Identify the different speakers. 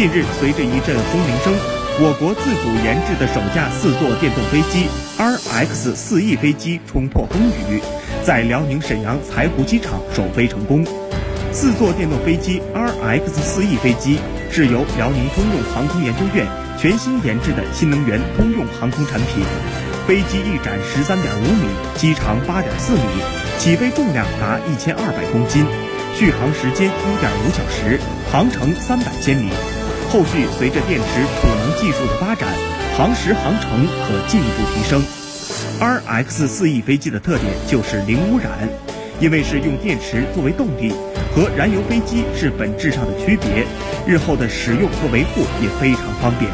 Speaker 1: 近日，随着一阵轰鸣声，我国自主研制的首架四座电动飞机 RX 四 E 飞机冲破风雨，在辽宁沈阳柴湖机场首飞成功。四座电动飞机 RX 四 E 飞机是由辽宁通用航空研究院全新研制的新能源通用航空产品。飞机翼展十三点五米，机长八点四米，起飞重量达一千二百公斤，续航时间一点五小时，航程三百千米。后续随着电池储能技术的发展，航时航程可进一步提升。RX 四 E 飞机的特点就是零污染，因为是用电池作为动力。和燃油飞机是本质上的区别，日后的使用和维护也非常方便。